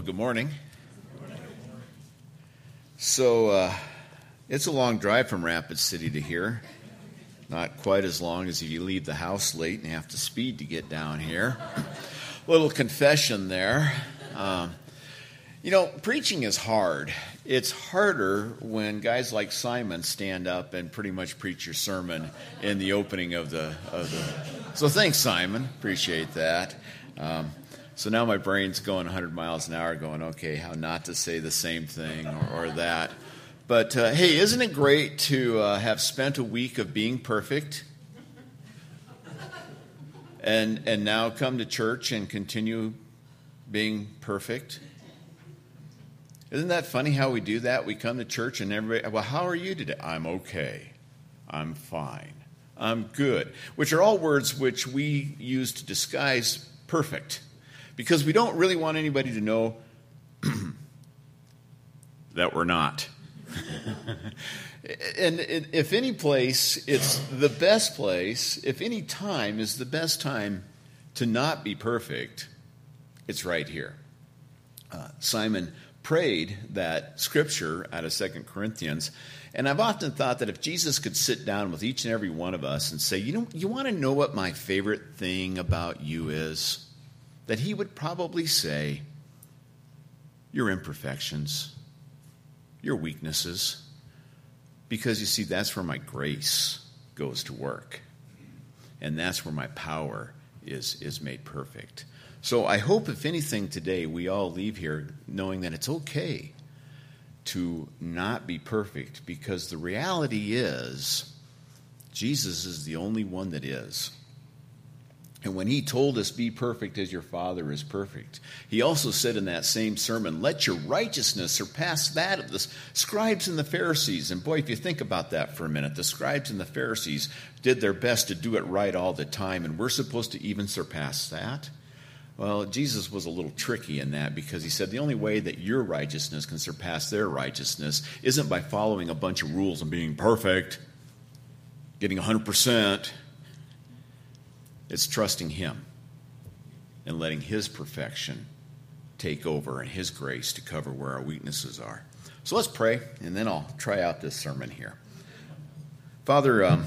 Well, good morning. So, uh, it's a long drive from Rapid City to here. Not quite as long as if you leave the house late and have to speed to get down here. Little confession there. Um, you know, preaching is hard. It's harder when guys like Simon stand up and pretty much preach your sermon in the opening of the. Of the so thanks, Simon. Appreciate that. Um, so now my brain's going 100 miles an hour, going, okay, how not to say the same thing or, or that. But uh, hey, isn't it great to uh, have spent a week of being perfect? And, and now come to church and continue being perfect? Isn't that funny how we do that? We come to church and everybody, well, how are you today? I'm okay. I'm fine. I'm good. Which are all words which we use to disguise perfect because we don't really want anybody to know that we're not. and if any place, it's the best place, if any time is the best time to not be perfect, it's right here. Uh, Simon prayed that scripture out of Second Corinthians. And I've often thought that if Jesus could sit down with each and every one of us and say, you know, you want to know what my favorite thing about you is? That he would probably say, Your imperfections, your weaknesses, because you see, that's where my grace goes to work. And that's where my power is, is made perfect. So I hope, if anything, today we all leave here knowing that it's okay to not be perfect because the reality is Jesus is the only one that is. And when he told us, Be perfect as your Father is perfect, he also said in that same sermon, Let your righteousness surpass that of the scribes and the Pharisees. And boy, if you think about that for a minute, the scribes and the Pharisees did their best to do it right all the time, and we're supposed to even surpass that. Well, Jesus was a little tricky in that because he said the only way that your righteousness can surpass their righteousness isn't by following a bunch of rules and being perfect, getting 100%. It's trusting Him and letting His perfection take over and His grace to cover where our weaknesses are. So let's pray, and then I'll try out this sermon here. Father, um,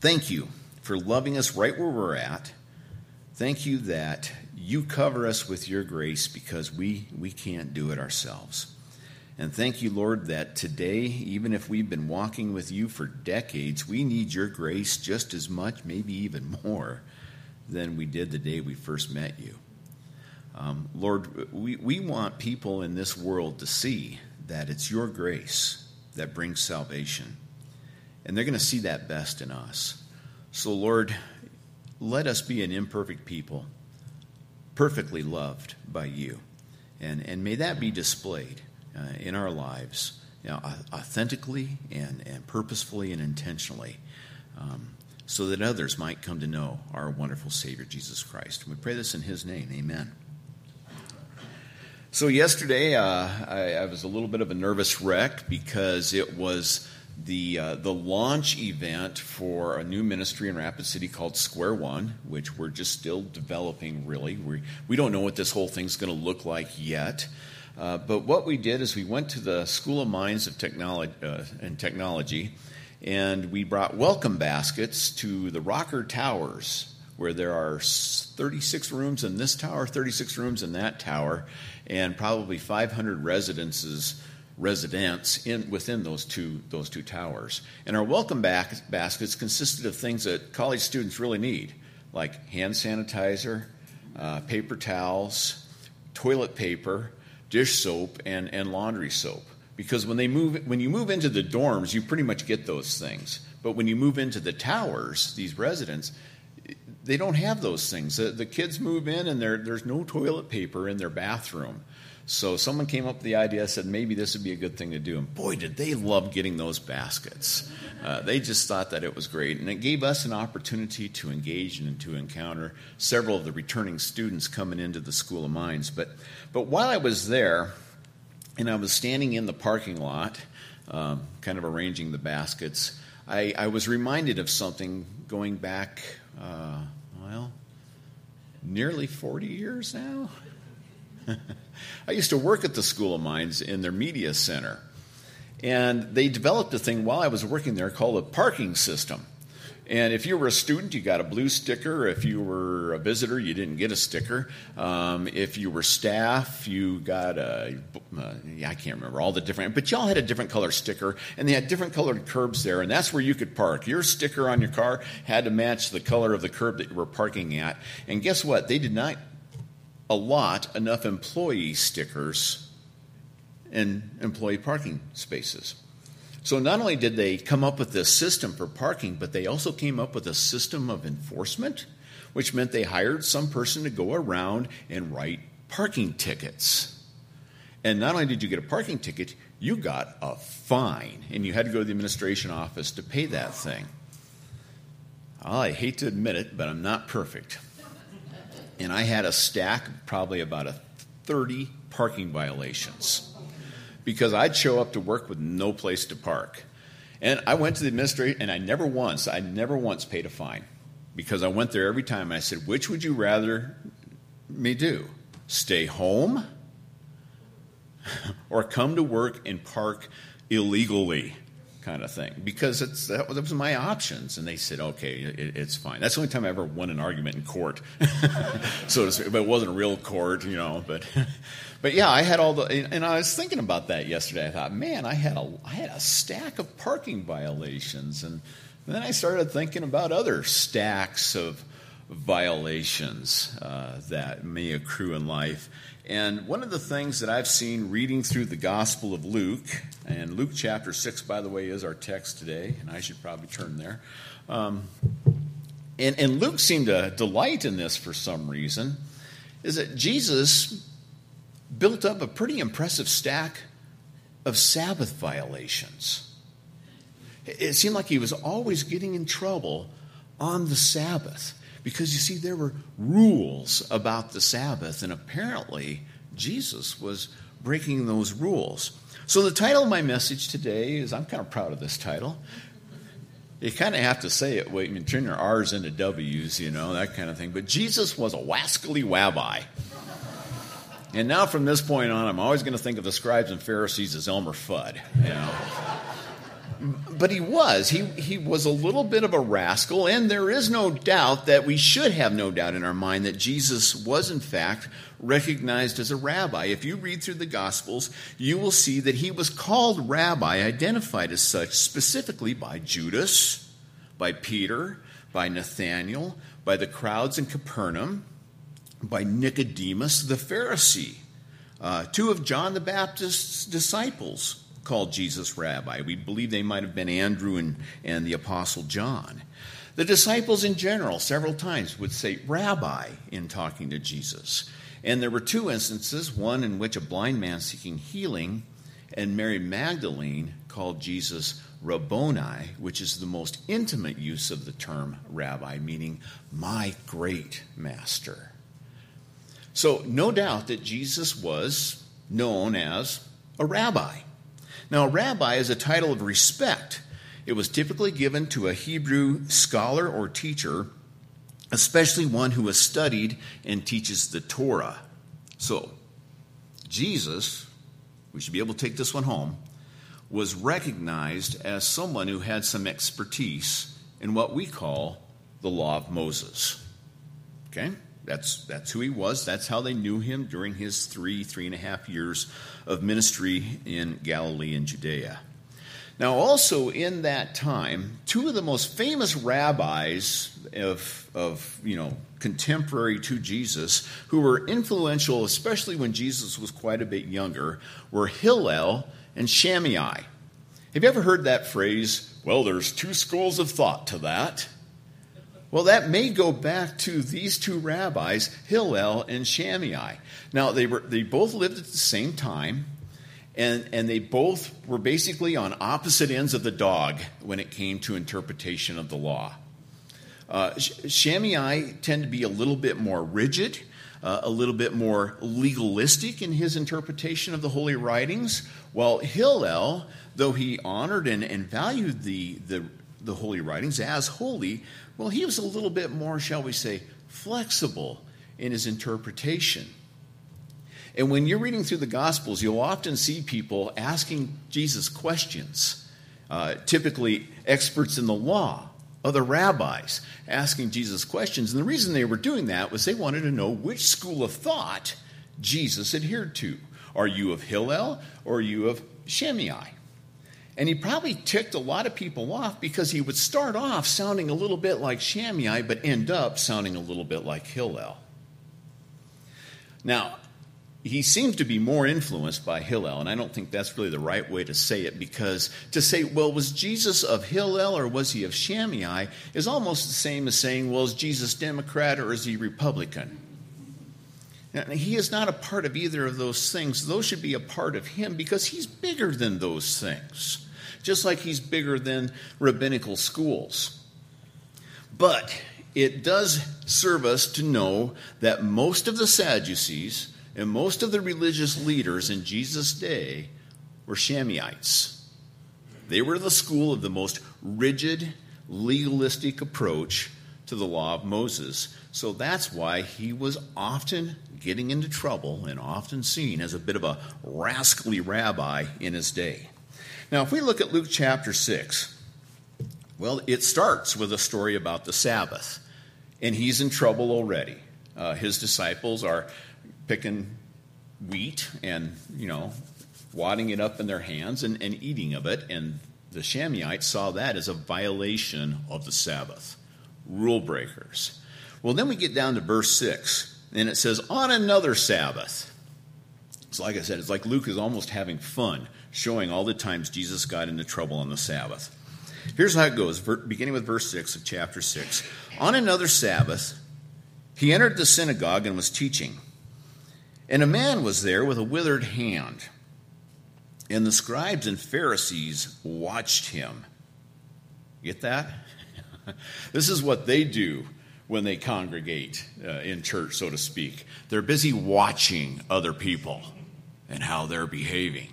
thank you for loving us right where we're at. Thank you that you cover us with your grace because we, we can't do it ourselves. And thank you, Lord, that today, even if we've been walking with you for decades, we need your grace just as much, maybe even more, than we did the day we first met you. Um, Lord, we, we want people in this world to see that it's your grace that brings salvation. And they're going to see that best in us. So, Lord, let us be an imperfect people, perfectly loved by you. And, and may that be displayed in our lives you know, authentically and, and purposefully and intentionally um, so that others might come to know our wonderful Savior, Jesus Christ. we pray this in His name. Amen. So, yesterday uh, I, I, was a little bit of a nervous wreck because it was the, uh, the launch event for a new ministry in Rapid City called Square One, which we're just still developing, really. We, we don't know what this whole thing's going to look like yet. Uh, but what we did is we went to the School of Mines of Technology, uh, and Technology, and we brought welcome baskets to the Rocker Towers, where there are 36 rooms in this tower, 36 rooms in that tower, and probably 500 residences residents in within those two those two towers. And our welcome back, baskets consisted of things that college students really need, like hand sanitizer, uh, paper towels, toilet paper, dish soap and, and laundry soap. Because when they move when you move into the dorms, you pretty much get those things. But when you move into the towers, these residents, they don't have those things. The, the kids move in and there's no toilet paper in their bathroom. So someone came up with the idea, said maybe this would be a good thing to do. And boy, did they love getting those baskets. Uh, they just thought that it was great. And it gave us an opportunity to engage and to encounter several of the returning students coming into the School of Mines. But, but while I was there, and I was standing in the parking lot, um, kind of arranging the baskets, I, I, was reminded of something going back, uh, well, nearly 40 years now. I used to work at the School of Mines in their media center. And they developed a thing while I was working there called a parking system. And if you were a student, you got a blue sticker. If you were a visitor, you didn't get a sticker. Um, if you were staff, you got a, uh, I can't remember all the different, but y'all had a different color sticker, and they had different colored curbs there, and that's where you could park. Your sticker on your car had to match the color of the curb that you were parking at. And guess what? They did not allot enough employee stickers in employee parking spaces. So not only did they come up with this system for parking, but they also came up with a system of enforcement, which meant they hired some person to go around and write parking tickets. And not only did you get a parking ticket, you got a fine, and you had to go to the administration office to pay that thing. I hate to admit it, but I'm not perfect. And I had a stack probably about a 30 parking violations because I'd show up to work with no place to park. And I went to the administrator, and I never once, I never once paid a fine because I went there every time. And I said, Which would you rather me do? Stay home or come to work and park illegally? Kind of thing, because it's, that was my options, and they said, "Okay, it, it's fine." That's the only time I ever won an argument in court, so to speak. But it wasn't a real court, you know. But but yeah, I had all the, and I was thinking about that yesterday. I thought, man, I had a, I had a stack of parking violations, and then I started thinking about other stacks of violations uh, that may accrue in life. And one of the things that I've seen reading through the Gospel of Luke, and Luke chapter 6, by the way, is our text today, and I should probably turn there. Um, and, and Luke seemed to delight in this for some reason, is that Jesus built up a pretty impressive stack of Sabbath violations. It seemed like he was always getting in trouble on the Sabbath because you see, there were rules about the Sabbath, and apparently Jesus was breaking those rules. So, the title of my message today is I'm kind of proud of this title. You kind of have to say it, wait, I mean, turn your R's into W's, you know, that kind of thing. But Jesus was a wascally wabbi. And now from this point on, I'm always going to think of the scribes and Pharisees as Elmer Fudd. You know? But he was. He, he was a little bit of a rascal, and there is no doubt that we should have no doubt in our mind that Jesus was, in fact, recognized as a rabbi. If you read through the Gospels, you will see that he was called rabbi, identified as such specifically by Judas, by Peter, by Nathanael, by the crowds in Capernaum by Nicodemus the Pharisee. Uh, two of John the Baptist's disciples called Jesus rabbi. We believe they might have been Andrew and, and the Apostle John. The disciples in general, several times, would say rabbi in talking to Jesus. And there were two instances one in which a blind man seeking healing and Mary Magdalene called Jesus Rabboni, which is the most intimate use of the term rabbi, meaning my great master. So, no doubt that Jesus was known as a rabbi. Now, rabbi is a title of respect. It was typically given to a Hebrew scholar or teacher, especially one who has studied and teaches the Torah. So, Jesus, we should be able to take this one home, was recognized as someone who had some expertise in what we call the law of Moses. Okay? That's, that's who he was. That's how they knew him during his three, three and a half years of ministry in Galilee and Judea. Now, also in that time, two of the most famous rabbis of, of you know, contemporary to Jesus, who were influential, especially when Jesus was quite a bit younger, were Hillel and Shammai. Have you ever heard that phrase? Well, there's two schools of thought to that. Well, that may go back to these two rabbis, Hillel and Shammai. Now, they, were, they both lived at the same time, and, and they both were basically on opposite ends of the dog when it came to interpretation of the law. Uh, Shammai tend to be a little bit more rigid, uh, a little bit more legalistic in his interpretation of the Holy Writings, while Hillel, though he honored and, and valued the, the, the Holy Writings as holy, well, he was a little bit more, shall we say, flexible in his interpretation. And when you're reading through the Gospels, you'll often see people asking Jesus questions, uh, typically experts in the law, other rabbis, asking Jesus questions. And the reason they were doing that was they wanted to know which school of thought Jesus adhered to. Are you of Hillel or are you of Shammai? And he probably ticked a lot of people off because he would start off sounding a little bit like Shammai, but end up sounding a little bit like Hillel. Now, he seems to be more influenced by Hillel, and I don't think that's really the right way to say it because to say, well, was Jesus of Hillel or was he of Shammai is almost the same as saying, well, is Jesus Democrat or is he Republican? he is not a part of either of those things. Those should be a part of him because he's bigger than those things, just like he's bigger than rabbinical schools. But it does serve us to know that most of the Sadducees and most of the religious leaders in Jesus' day were Shammaites. They were the school of the most rigid, legalistic approach to the law of Moses. So that's why he was often getting into trouble and often seen as a bit of a rascally rabbi in his day. Now, if we look at Luke chapter 6, well, it starts with a story about the Sabbath, and he's in trouble already. Uh, his disciples are picking wheat and, you know, wadding it up in their hands and, and eating of it, and the Shammaites saw that as a violation of the Sabbath, rule breakers. Well, then we get down to verse 6 and it says, on another Sabbath. So, like I said, it's like Luke is almost having fun showing all the times Jesus got into trouble on the Sabbath. Here's how it goes, beginning with verse 6 of chapter 6. On another Sabbath, he entered the synagogue and was teaching. And a man was there with a withered hand. And the scribes and Pharisees watched him. Get that? this is what they do when they congregate uh, in church, so to speak. They're busy watching other people and how they're behaving.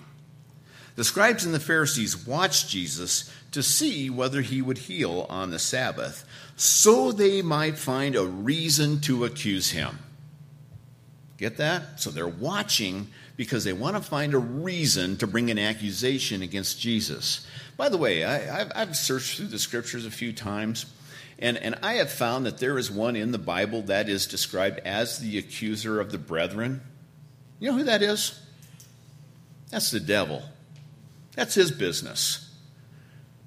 The scribes and the Pharisees watched Jesus to see whether he would heal on the Sabbath, so they might find a reason to accuse him. Get that? So they're watching because they want to find a reason to bring an accusation against Jesus. By the way, I, have searched through the scriptures a few times. And, and I have found that there is one in the Bible that is described as the accuser of the brethren. You know who that is? That's the devil. That's his business.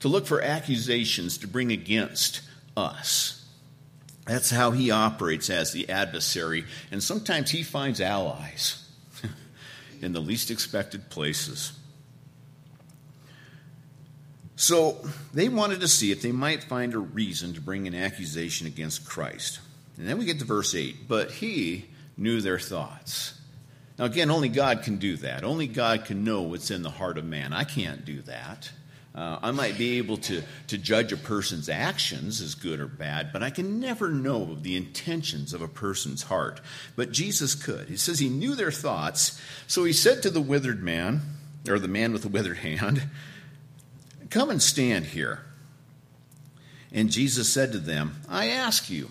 To look for accusations to bring against us. That's how he operates as the adversary. And sometimes he finds allies in the least expected places. So they wanted to see if they might find a reason to bring an accusation against Christ. And then we get to verse 8. But he knew their thoughts. Now, again, only God can do that. Only God can know what's in the heart of man. I can't do that. Uh, I might be able to, to judge a person's actions as good or bad, but I can never know of the intentions of a person's heart. But Jesus could. He says he knew their thoughts. So he said to the withered man, or the man with the withered hand, Come and stand here. And Jesus said to them, I ask you,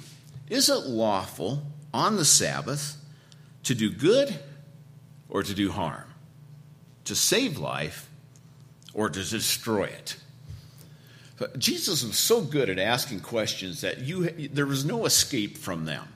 is it lawful on the Sabbath to do good or to do harm? To save life or to destroy it? Jesus was so good at asking questions that you, there was no escape from them.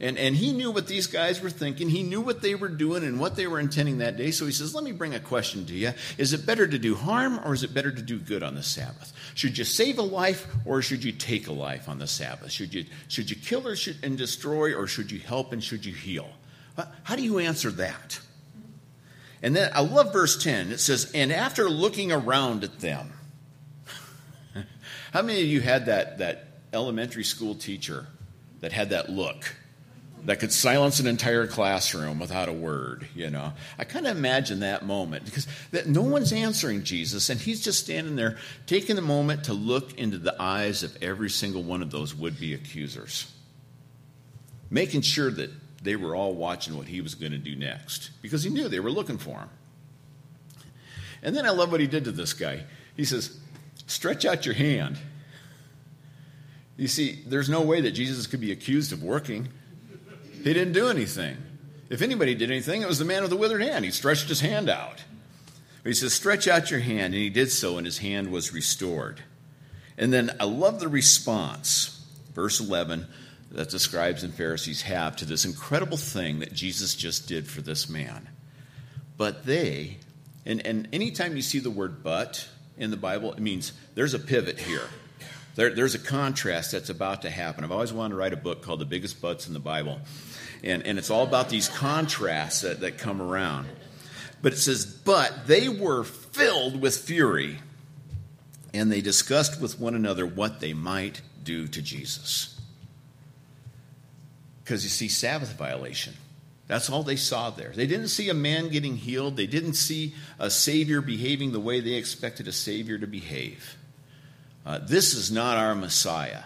And, and he knew what these guys were thinking. He knew what they were doing and what they were intending that day. So he says, Let me bring a question to you. Is it better to do harm or is it better to do good on the Sabbath? Should you save a life or should you take a life on the Sabbath? Should you, should you kill or should, and destroy or should you help and should you heal? How do you answer that? And then I love verse 10. It says, And after looking around at them, how many of you had that, that elementary school teacher that had that look? that could silence an entire classroom without a word, you know. I kind of imagine that moment because that no one's answering Jesus and he's just standing there taking the moment to look into the eyes of every single one of those would-be accusers. Making sure that they were all watching what he was going to do next because he knew they were looking for him. And then I love what he did to this guy. He says, "Stretch out your hand." You see, there's no way that Jesus could be accused of working. He didn't do anything. If anybody did anything, it was the man with the withered hand. He stretched his hand out. He says, Stretch out your hand. And he did so, and his hand was restored. And then I love the response. Verse 11 that the scribes and Pharisees have to this incredible thing that Jesus just did for this man. But they, and, and anytime you see the word but in the Bible, it means there's a pivot here. There, there's a contrast that's about to happen. I've always wanted to write a book called The Biggest Buts in the Bible. And, and it's all about these contrasts that, that come around. But it says, But they were filled with fury, and they discussed with one another what they might do to Jesus. Because you see, Sabbath violation. That's all they saw there. They didn't see a man getting healed. They didn't see a Savior behaving the way they expected a Savior to behave. Uh, this is not our Messiah.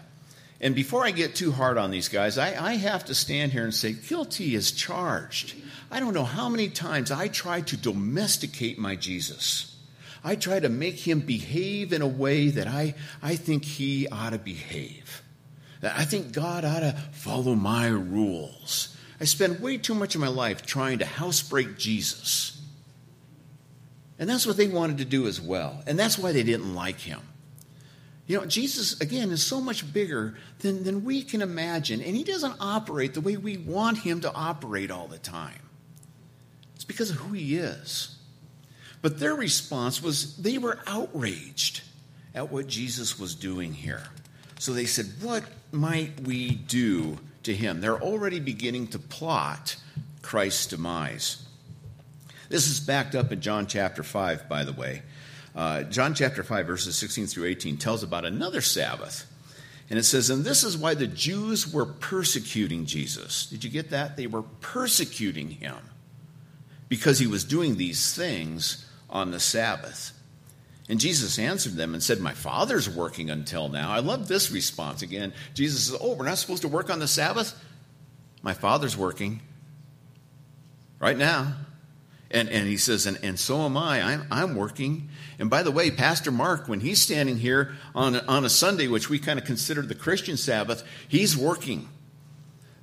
And before I get too hard on these guys, I, I have to stand here and say, guilty is charged. I don't know how many times I tried to domesticate my Jesus. I try to make him behave in a way that I, I think he ought to behave. I think God ought to follow my rules. I spend way too much of my life trying to housebreak Jesus. And that's what they wanted to do as well. And that's why they didn't like him. You know, Jesus, again, is so much bigger than, than we can imagine, and he doesn't operate the way we want him to operate all the time. It's because of who he is. But their response was they were outraged at what Jesus was doing here. So they said, What might we do to him? They're already beginning to plot Christ's demise. This is backed up in John chapter 5, by the way. Uh, John chapter 5, verses 16 through 18 tells about another Sabbath. And it says, And this is why the Jews were persecuting Jesus. Did you get that? They were persecuting him because he was doing these things on the Sabbath. And Jesus answered them and said, My Father's working until now. I love this response again. Jesus says, Oh, we're not supposed to work on the Sabbath? My Father's working right now. And, and he says, and, and so am I. I'm, I'm working. And by the way, Pastor Mark, when he's standing here on, on a Sunday, which we kind of consider the Christian Sabbath, he's working.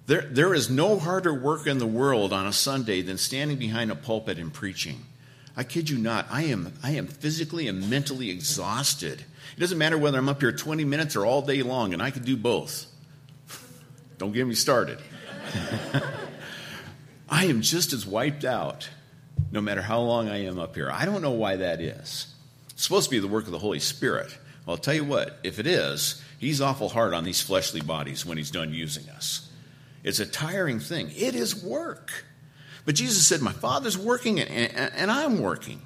There, there is no harder work in the world on a Sunday than standing behind a pulpit and preaching. I kid you not, I am, I am physically and mentally exhausted. It doesn't matter whether I'm up here 20 minutes or all day long, and I can do both. Don't get me started. I am just as wiped out no matter how long I am up here. I don't know why that is. It's supposed to be the work of the Holy Spirit. Well, I'll tell you what, if it is, He's awful hard on these fleshly bodies when He's done using us. It's a tiring thing. It is work. But Jesus said, My Father's working and, and, and I'm working.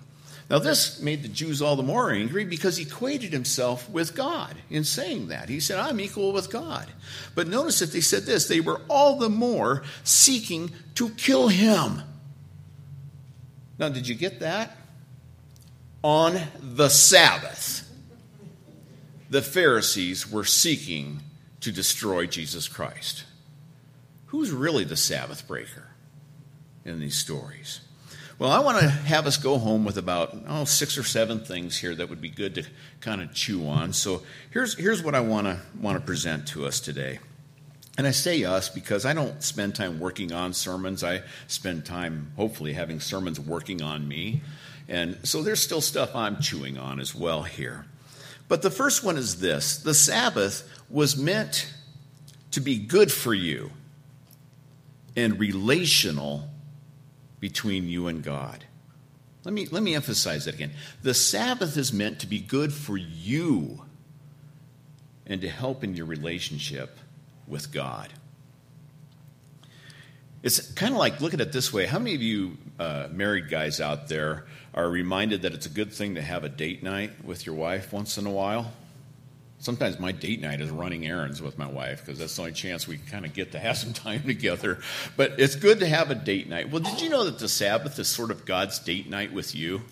Now, this made the Jews all the more angry because he equated himself with God in saying that. He said, I'm equal with God. But notice that they said this they were all the more seeking to kill him. Now, did you get that? On the Sabbath, the Pharisees were seeking to destroy Jesus Christ. Who's really the Sabbath breaker in these stories? Well, I want to have us go home with about oh, six or seven things here that would be good to kind of chew on. So here's, here's what I want to, want to present to us today. And I say us because I don't spend time working on sermons. I spend time, hopefully, having sermons working on me. And so there's still stuff I'm chewing on as well here. But the first one is this the Sabbath was meant to be good for you and relational between you and God. Let me, let me emphasize that again. The Sabbath is meant to be good for you and to help in your relationship with God. It's kind of like, look at it this way. How many of you uh, married guys out there are reminded that it's a good thing to have a date night with your wife once in a while? Sometimes my date night is running errands with my wife because that's the only chance we kind of get to have some time together. But it's good to have a date night. Well, did you know that the Sabbath is sort of God's date night with you?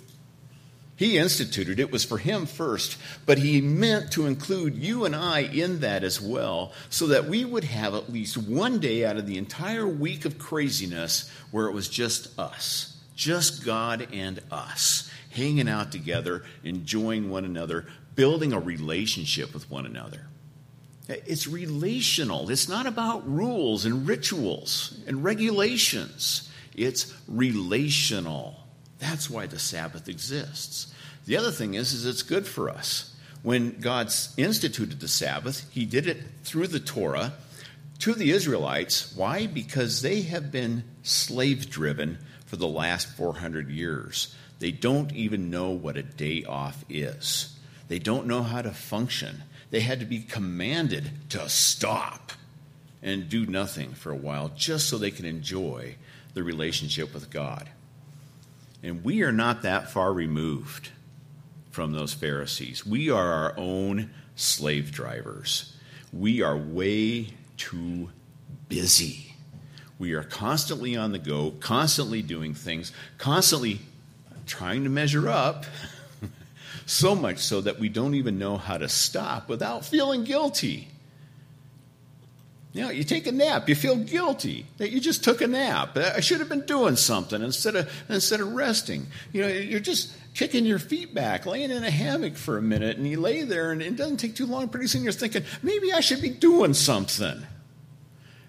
He instituted it was for him first, but he meant to include you and I in that as well, so that we would have at least one day out of the entire week of craziness where it was just us, just God and us, hanging out together, enjoying one another, building a relationship with one another. It's relational. It's not about rules and rituals and regulations. it's relational. That's why the Sabbath exists. The other thing is, is it's good for us. When God instituted the Sabbath, He did it through the Torah to the Israelites. Why? Because they have been slave driven for the last 400 years. They don't even know what a day off is, they don't know how to function. They had to be commanded to stop and do nothing for a while just so they can enjoy the relationship with God. And we are not that far removed from those Pharisees. We are our own slave drivers. We are way too busy. We are constantly on the go, constantly doing things, constantly trying to measure up, so much so that we don't even know how to stop without feeling guilty. You know, you take a nap, you feel guilty that you just took a nap. I should have been doing something instead of instead of resting. You know, you're just kicking your feet back, laying in a hammock for a minute, and you lay there, and it doesn't take too long. Pretty soon, you're thinking, maybe I should be doing something.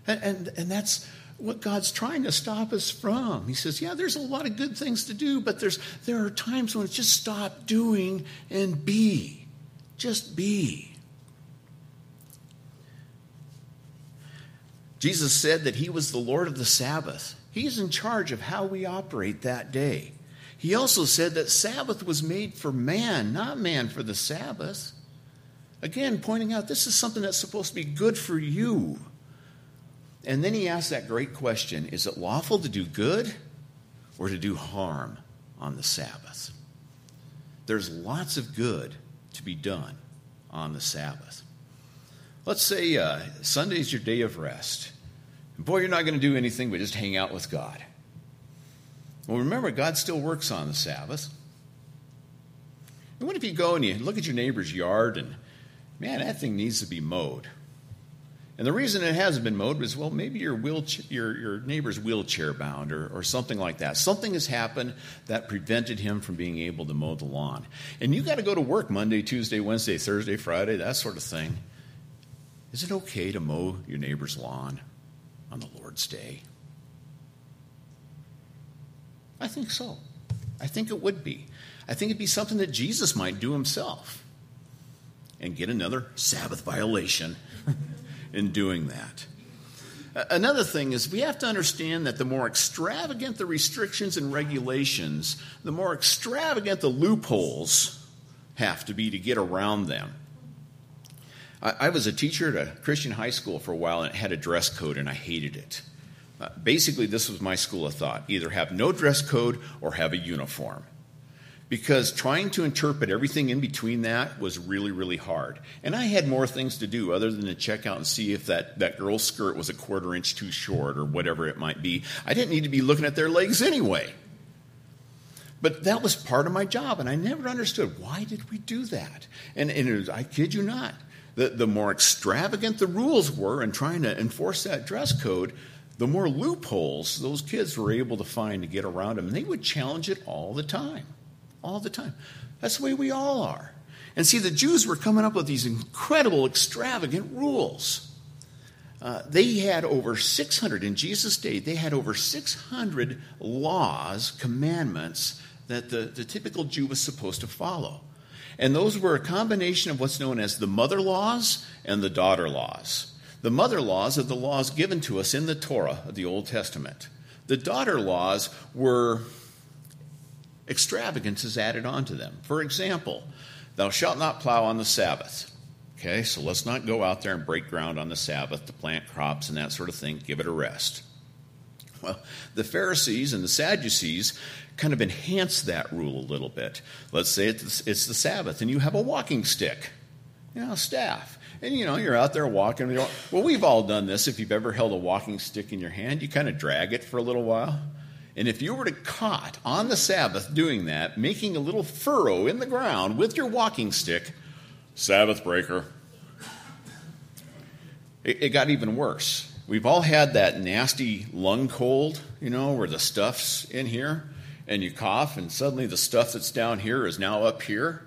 And, and, and that's what God's trying to stop us from. He says, Yeah, there's a lot of good things to do, but there's, there are times when it's just stop doing and be. Just be. Jesus said that he was the Lord of the Sabbath. He's in charge of how we operate that day. He also said that Sabbath was made for man, not man for the Sabbath. Again, pointing out this is something that's supposed to be good for you. And then he asked that great question Is it lawful to do good or to do harm on the Sabbath? There's lots of good to be done on the Sabbath. Let's say uh, Sunday's your day of rest. Boy, you're not going to do anything but just hang out with God. Well, remember, God still works on the Sabbath. And what if you go and you look at your neighbor's yard and, man, that thing needs to be mowed? And the reason it hasn't been mowed is, well, maybe your, wheelchair, your, your neighbor's wheelchair bound or, or something like that. Something has happened that prevented him from being able to mow the lawn. And you got to go to work Monday, Tuesday, Wednesday, Thursday, Friday, that sort of thing. Is it okay to mow your neighbor's lawn on the Lord's day? I think so. I think it would be. I think it'd be something that Jesus might do himself and get another Sabbath violation in doing that. Another thing is we have to understand that the more extravagant the restrictions and regulations, the more extravagant the loopholes have to be to get around them. I, I was a teacher at a Christian high school for a while and it had a dress code, and I hated it. Uh, basically, this was my school of thought either have no dress code or have a uniform. Because trying to interpret everything in between that was really, really hard. And I had more things to do other than to check out and see if that, that girl's skirt was a quarter inch too short or whatever it might be. I didn't need to be looking at their legs anyway. But that was part of my job, and I never understood why did we do that? And, and was, I kid you not, the, the more extravagant the rules were in trying to enforce that dress code, the more loopholes those kids were able to find to get around them. And they would challenge it all the time. All the time. That's the way we all are. And see, the Jews were coming up with these incredible, extravagant rules. Uh, they had over 600, in Jesus' day, they had over 600 laws, commandments that the, the typical Jew was supposed to follow. And those were a combination of what's known as the mother laws and the daughter laws. The mother laws are the laws given to us in the Torah of the Old Testament. The daughter laws were extravagances added onto them. For example, thou shalt not plow on the Sabbath. Okay, so let's not go out there and break ground on the Sabbath to plant crops and that sort of thing. Give it a rest. Well, the Pharisees and the Sadducees kind of enhance that rule a little bit. Let's say it's, it's the Sabbath and you have a walking stick, you know, staff. And you know, you're out there walking. Well, we've all done this. If you've ever held a walking stick in your hand, you kind of drag it for a little while. And if you were to caught on the Sabbath doing that, making a little furrow in the ground with your walking stick, Sabbath breaker. It, it got even worse. We've all had that nasty lung cold, you know, where the stuff's in here and you cough, and suddenly the stuff that's down here is now up here.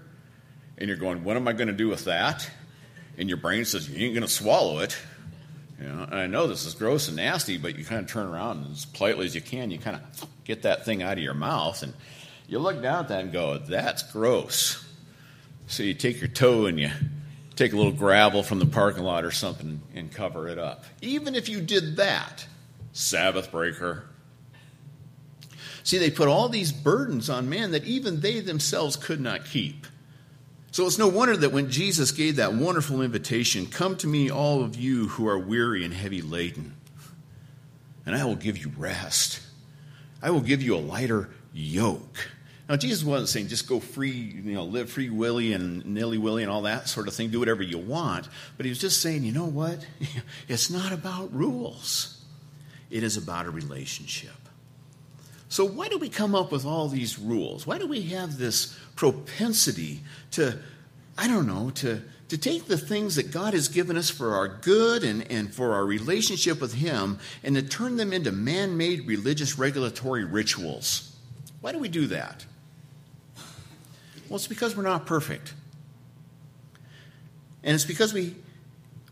And you're going, What am I going to do with that? And your brain says, You ain't going to swallow it. You know, and I know this is gross and nasty, but you kind of turn around and as politely as you can, you kind of get that thing out of your mouth, and you look down at that and go, "That's gross." So you take your toe and you take a little gravel from the parking lot or something and cover it up. Even if you did that, Sabbath breaker. See, they put all these burdens on man that even they themselves could not keep. So it's no wonder that when Jesus gave that wonderful invitation, Come to me, all of you who are weary and heavy laden, and I will give you rest. I will give you a lighter yoke. Now, Jesus wasn't saying just go free, you know, live free willy and nilly willy and all that sort of thing, do whatever you want. But he was just saying, you know what? It's not about rules, it is about a relationship. So, why do we come up with all these rules? Why do we have this propensity to, I don't know, to, to take the things that God has given us for our good and, and for our relationship with Him and to turn them into man made religious regulatory rituals? Why do we do that? Well, it's because we're not perfect. And it's because we,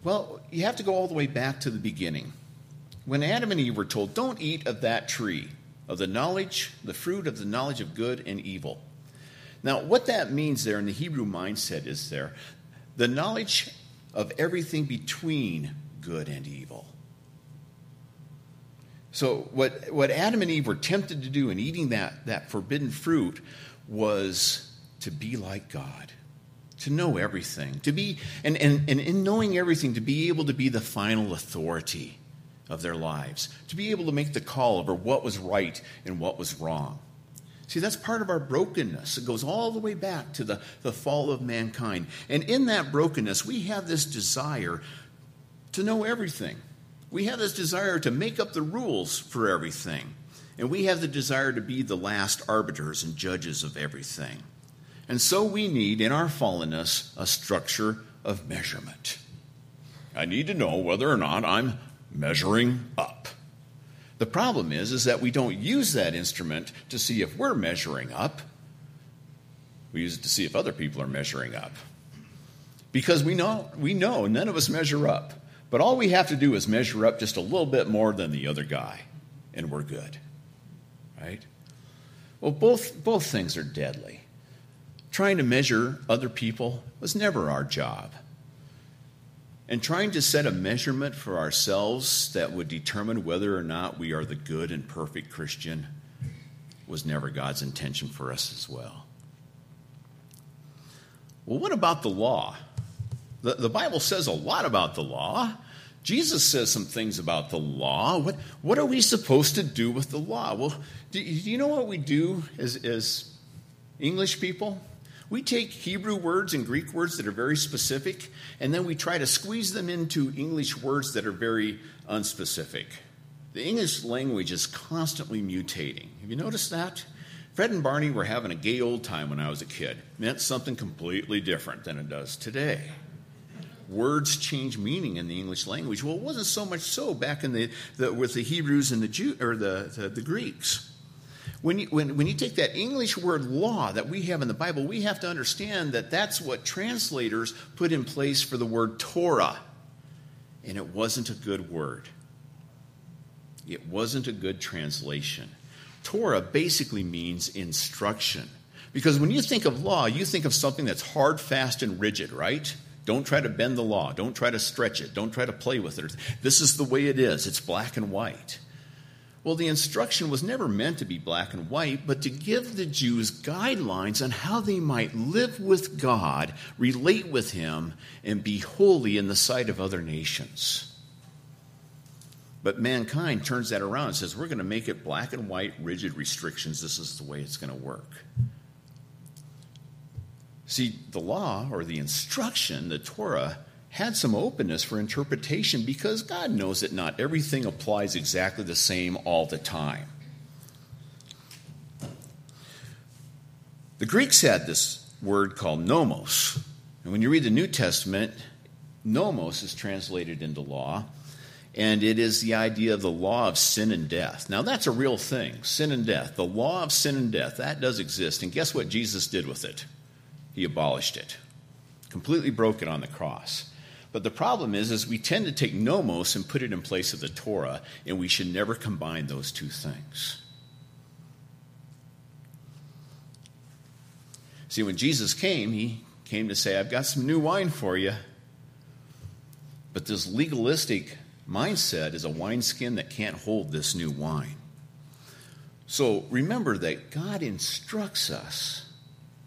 well, you have to go all the way back to the beginning. When Adam and Eve were told, don't eat of that tree of the knowledge, the fruit of the knowledge of good and evil. Now, what that means there in the Hebrew mindset is there the knowledge of everything between good and evil. So, what, what Adam and Eve were tempted to do in eating that, that forbidden fruit was to be like God, to know everything, to be, and, and, and in knowing everything, to be able to be the final authority of their lives, to be able to make the call over what was right and what was wrong. See, that's part of our brokenness. It goes all the way back to the, the fall of mankind. And in that brokenness, we have this desire to know everything. We have this desire to make up the rules for everything. And we have the desire to be the last arbiters and judges of everything. And so we need, in our fallenness, a structure of measurement. I need to know whether or not I'm measuring up. The problem is, is that we don't use that instrument to see if we're measuring up. We use it to see if other people are measuring up. Because we know, we know none of us measure up. But all we have to do is measure up just a little bit more than the other guy, and we're good. Right? Well, both, both things are deadly. Trying to measure other people was never our job. And trying to set a measurement for ourselves that would determine whether or not we are the good and perfect Christian was never God's intention for us as well. Well, what about the law? The, the Bible says a lot about the law. Jesus says some things about the law. What, what are we supposed to do with the law? Well, do, do you know what we do as, as English people? We take Hebrew words and Greek words that are very specific, and then we try to squeeze them into English words that are very unspecific. The English language is constantly mutating. Have you noticed that? Fred and Barney were having a gay old time when I was a kid. It meant something completely different than it does today. Words change meaning in the English language. Well, it wasn't so much so back in the, the with the Hebrews and the Jew or the, the, the Greeks. When you, when, when you take that English word law that we have in the Bible, we have to understand that that's what translators put in place for the word Torah. And it wasn't a good word, it wasn't a good translation. Torah basically means instruction. Because when you think of law, you think of something that's hard, fast, and rigid, right? Don't try to bend the law. Don't try to stretch it. Don't try to play with it. This is the way it is. It's black and white. Well, the instruction was never meant to be black and white, but to give the Jews guidelines on how they might live with God, relate with Him, and be holy in the sight of other nations. But mankind turns that around and says, we're going to make it black and white, rigid restrictions. This is the way it's going to work. See, the law or the instruction, the Torah, had some openness for interpretation because God knows that not everything applies exactly the same all the time. The Greeks had this word called nomos. And when you read the New Testament, nomos is translated into law, and it is the idea of the law of sin and death. Now, that's a real thing sin and death. The law of sin and death, that does exist. And guess what Jesus did with it? He abolished it, completely broke it on the cross. But the problem is, is we tend to take nomos and put it in place of the Torah, and we should never combine those two things. See, when Jesus came, he came to say, I've got some new wine for you. But this legalistic mindset is a wineskin that can't hold this new wine. So remember that God instructs us,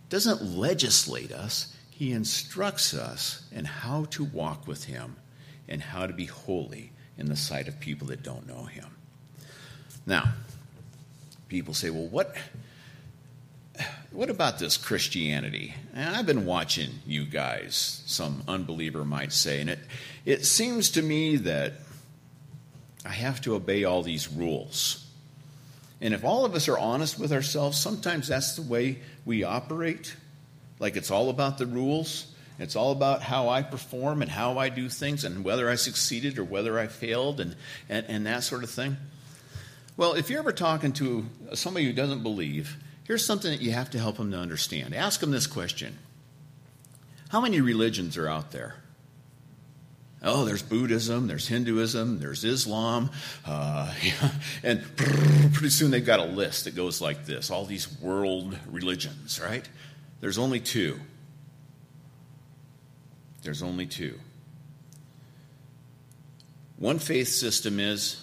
doesn't legislate us, He instructs us in how to walk with Him and how to be holy in the sight of people that don't know Him. Now, people say, well, what, what about this Christianity? And I've been watching you guys, some unbeliever might say, and it, it seems to me that I have to obey all these rules. And if all of us are honest with ourselves, sometimes that's the way we operate. Like it's all about the rules. It's all about how I perform and how I do things and whether I succeeded or whether I failed and, and, and that sort of thing. Well, if you're ever talking to somebody who doesn't believe, here's something that you have to help them to understand. Ask them this question How many religions are out there? Oh, there's Buddhism, there's Hinduism, there's Islam, uh, and pretty soon they've got a list that goes like this all these world religions, right? There's only two. There's only two. One faith system is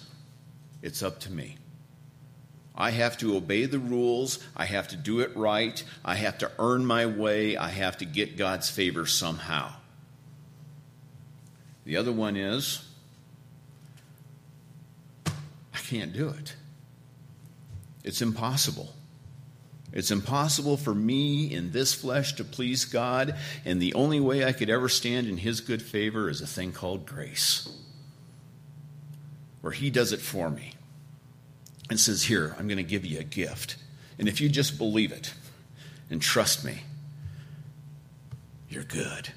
it's up to me. I have to obey the rules. I have to do it right. I have to earn my way. I have to get God's favor somehow. The other one is, I can't do it. It's impossible. It's impossible for me in this flesh to please God, and the only way I could ever stand in His good favor is a thing called grace, where He does it for me and says, Here, I'm going to give you a gift. And if you just believe it and trust me, you're good.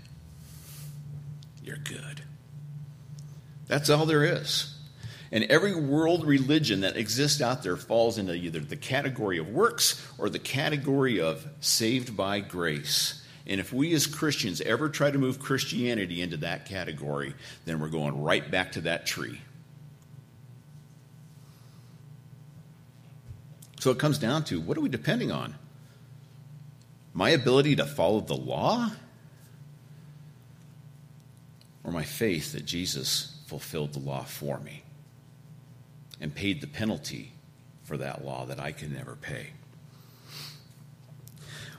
You're good. That's all there is. And every world religion that exists out there falls into either the category of works or the category of saved by grace. And if we as Christians ever try to move Christianity into that category, then we're going right back to that tree. So it comes down to what are we depending on? My ability to follow the law? Or my faith that Jesus fulfilled the law for me and paid the penalty for that law that I could never pay.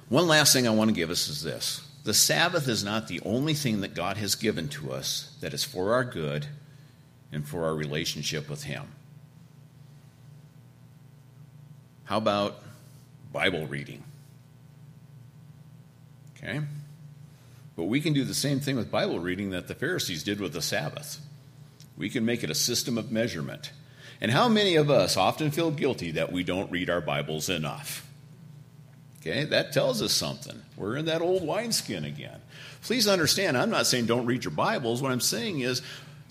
One last thing I want to give us is this the Sabbath is not the only thing that God has given to us that is for our good and for our relationship with Him. How about Bible reading? Okay? But we can do the same thing with Bible reading that the Pharisees did with the Sabbath. We can make it a system of measurement. And how many of us often feel guilty that we don't read our Bibles enough? Okay, that tells us something. We're in that old wineskin again. Please understand, I'm not saying don't read your Bibles. What I'm saying is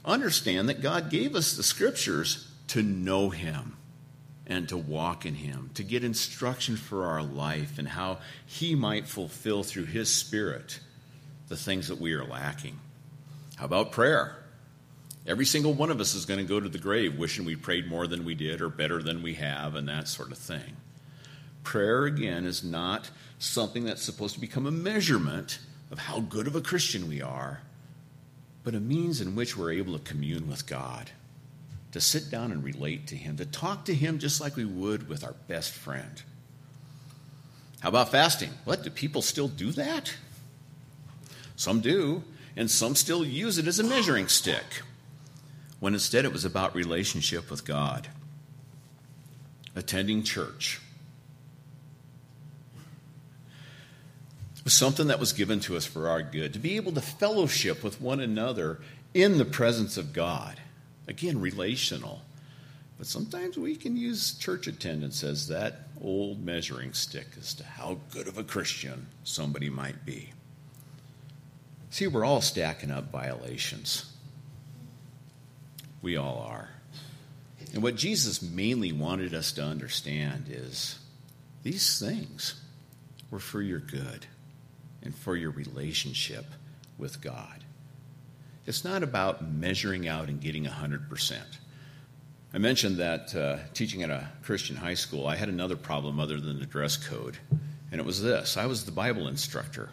understand that God gave us the scriptures to know Him and to walk in Him, to get instruction for our life and how He might fulfill through His Spirit the things that we are lacking. How about prayer? Every single one of us is going to go to the grave wishing we prayed more than we did or better than we have and that sort of thing. Prayer, again, is not something that's supposed to become a measurement of how good of a Christian we are, but a means in which we're able to commune with God, to sit down and relate to Him, to talk to Him just like we would with our best friend. How about fasting? What? Do people still do that? Some do, and some still use it as a measuring stick when instead it was about relationship with God, attending church. Was something that was given to us for our good, to be able to fellowship with one another in the presence of God. Again, relational. But sometimes we can use church attendance as that old measuring stick as to how good of a Christian somebody might be. See, we're all stacking up violations. We all are. And what Jesus mainly wanted us to understand is these things were for your good and for your relationship with God. It's not about measuring out and getting 100%. I mentioned that uh, teaching at a Christian high school, I had another problem other than the dress code, and it was this I was the Bible instructor.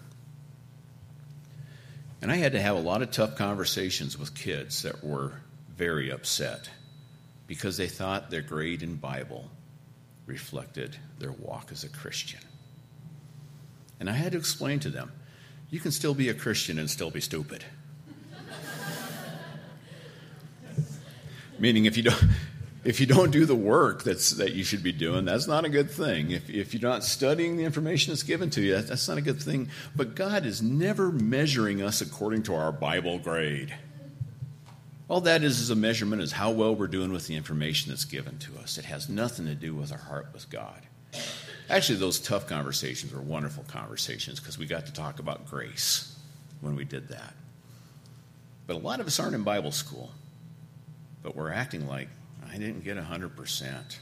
And I had to have a lot of tough conversations with kids that were very upset because they thought their grade in Bible reflected their walk as a Christian. And I had to explain to them you can still be a Christian and still be stupid. Meaning, if you don't, if you don't do the work that's, that you should be doing, that's not a good thing. If, if you're not studying the information that's given to you, that's not a good thing. But God is never measuring us according to our Bible grade. All that is is a measurement is how well we're doing with the information that's given to us. It has nothing to do with our heart with God. Actually, those tough conversations were wonderful conversations because we got to talk about grace when we did that. But a lot of us aren't in Bible school, but we're acting like I didn't get 100%.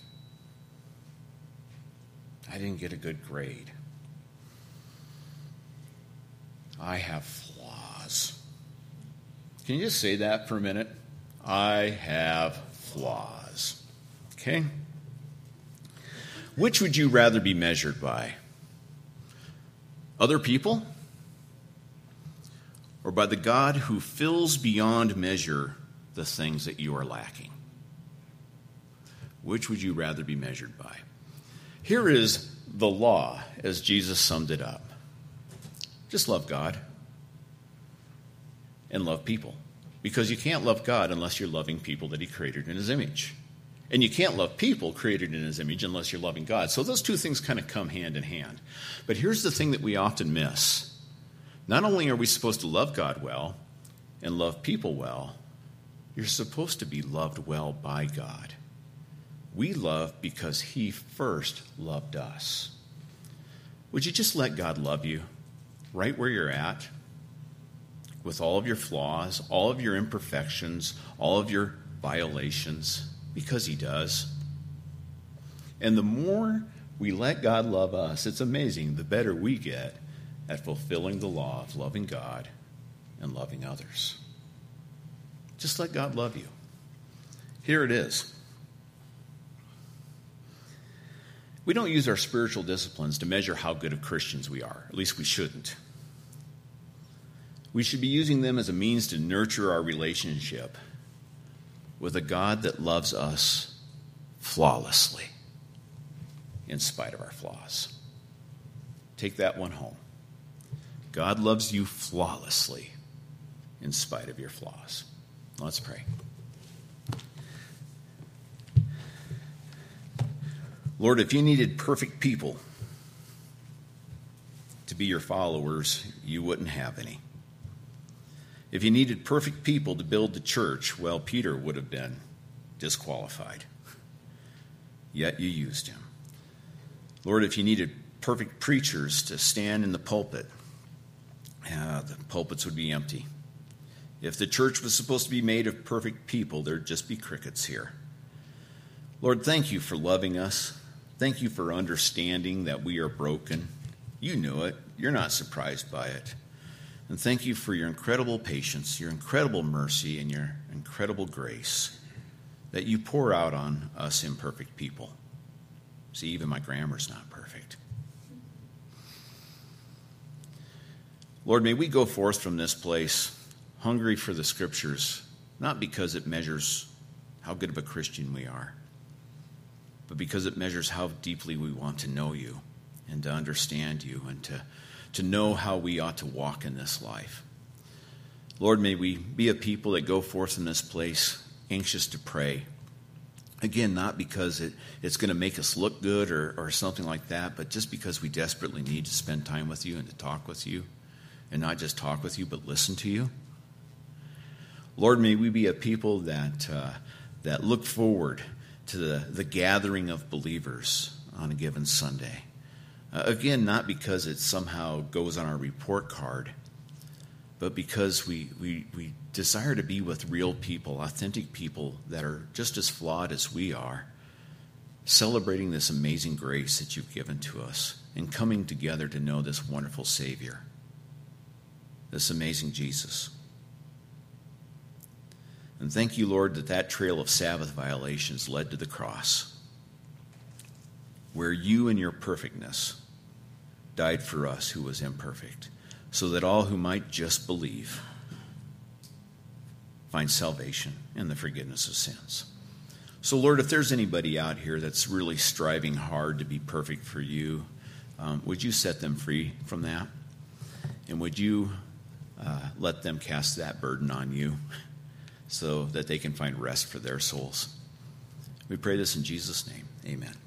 I didn't get a good grade. I have flaws. Can you just say that for a minute? I have flaws. Okay? Which would you rather be measured by? Other people? Or by the God who fills beyond measure the things that you are lacking? Which would you rather be measured by? Here is the law as Jesus summed it up just love God and love people. Because you can't love God unless you're loving people that He created in His image. And you can't love people created in His image unless you're loving God. So those two things kind of come hand in hand. But here's the thing that we often miss not only are we supposed to love God well and love people well, you're supposed to be loved well by God. We love because He first loved us. Would you just let God love you right where you're at, with all of your flaws, all of your imperfections, all of your violations? Because He does. And the more we let God love us, it's amazing, the better we get at fulfilling the law of loving God and loving others. Just let God love you. Here it is. We don't use our spiritual disciplines to measure how good of Christians we are. At least we shouldn't. We should be using them as a means to nurture our relationship with a God that loves us flawlessly in spite of our flaws. Take that one home. God loves you flawlessly in spite of your flaws. Let's pray. Lord, if you needed perfect people to be your followers, you wouldn't have any. If you needed perfect people to build the church, well, Peter would have been disqualified. Yet you used him. Lord, if you needed perfect preachers to stand in the pulpit, uh, the pulpits would be empty. If the church was supposed to be made of perfect people, there'd just be crickets here. Lord, thank you for loving us. Thank you for understanding that we are broken. You knew it. You're not surprised by it. And thank you for your incredible patience, your incredible mercy, and your incredible grace that you pour out on us imperfect people. See, even my grammar's not perfect. Lord, may we go forth from this place hungry for the scriptures, not because it measures how good of a Christian we are but because it measures how deeply we want to know you and to understand you and to, to know how we ought to walk in this life. Lord, may we be a people that go forth in this place anxious to pray. Again, not because it, it's going to make us look good or, or something like that, but just because we desperately need to spend time with you and to talk with you. And not just talk with you, but listen to you. Lord, may we be a people that, uh, that look forward to the, the gathering of believers on a given Sunday. Uh, again, not because it somehow goes on our report card, but because we, we, we desire to be with real people, authentic people that are just as flawed as we are, celebrating this amazing grace that you've given to us and coming together to know this wonderful Savior, this amazing Jesus. And thank you, Lord, that that trail of Sabbath violations led to the cross, where you in your perfectness died for us who was imperfect, so that all who might just believe find salvation and the forgiveness of sins. So, Lord, if there's anybody out here that's really striving hard to be perfect for you, um, would you set them free from that? And would you uh, let them cast that burden on you so that they can find rest for their souls? We pray this in Jesus' name. Amen.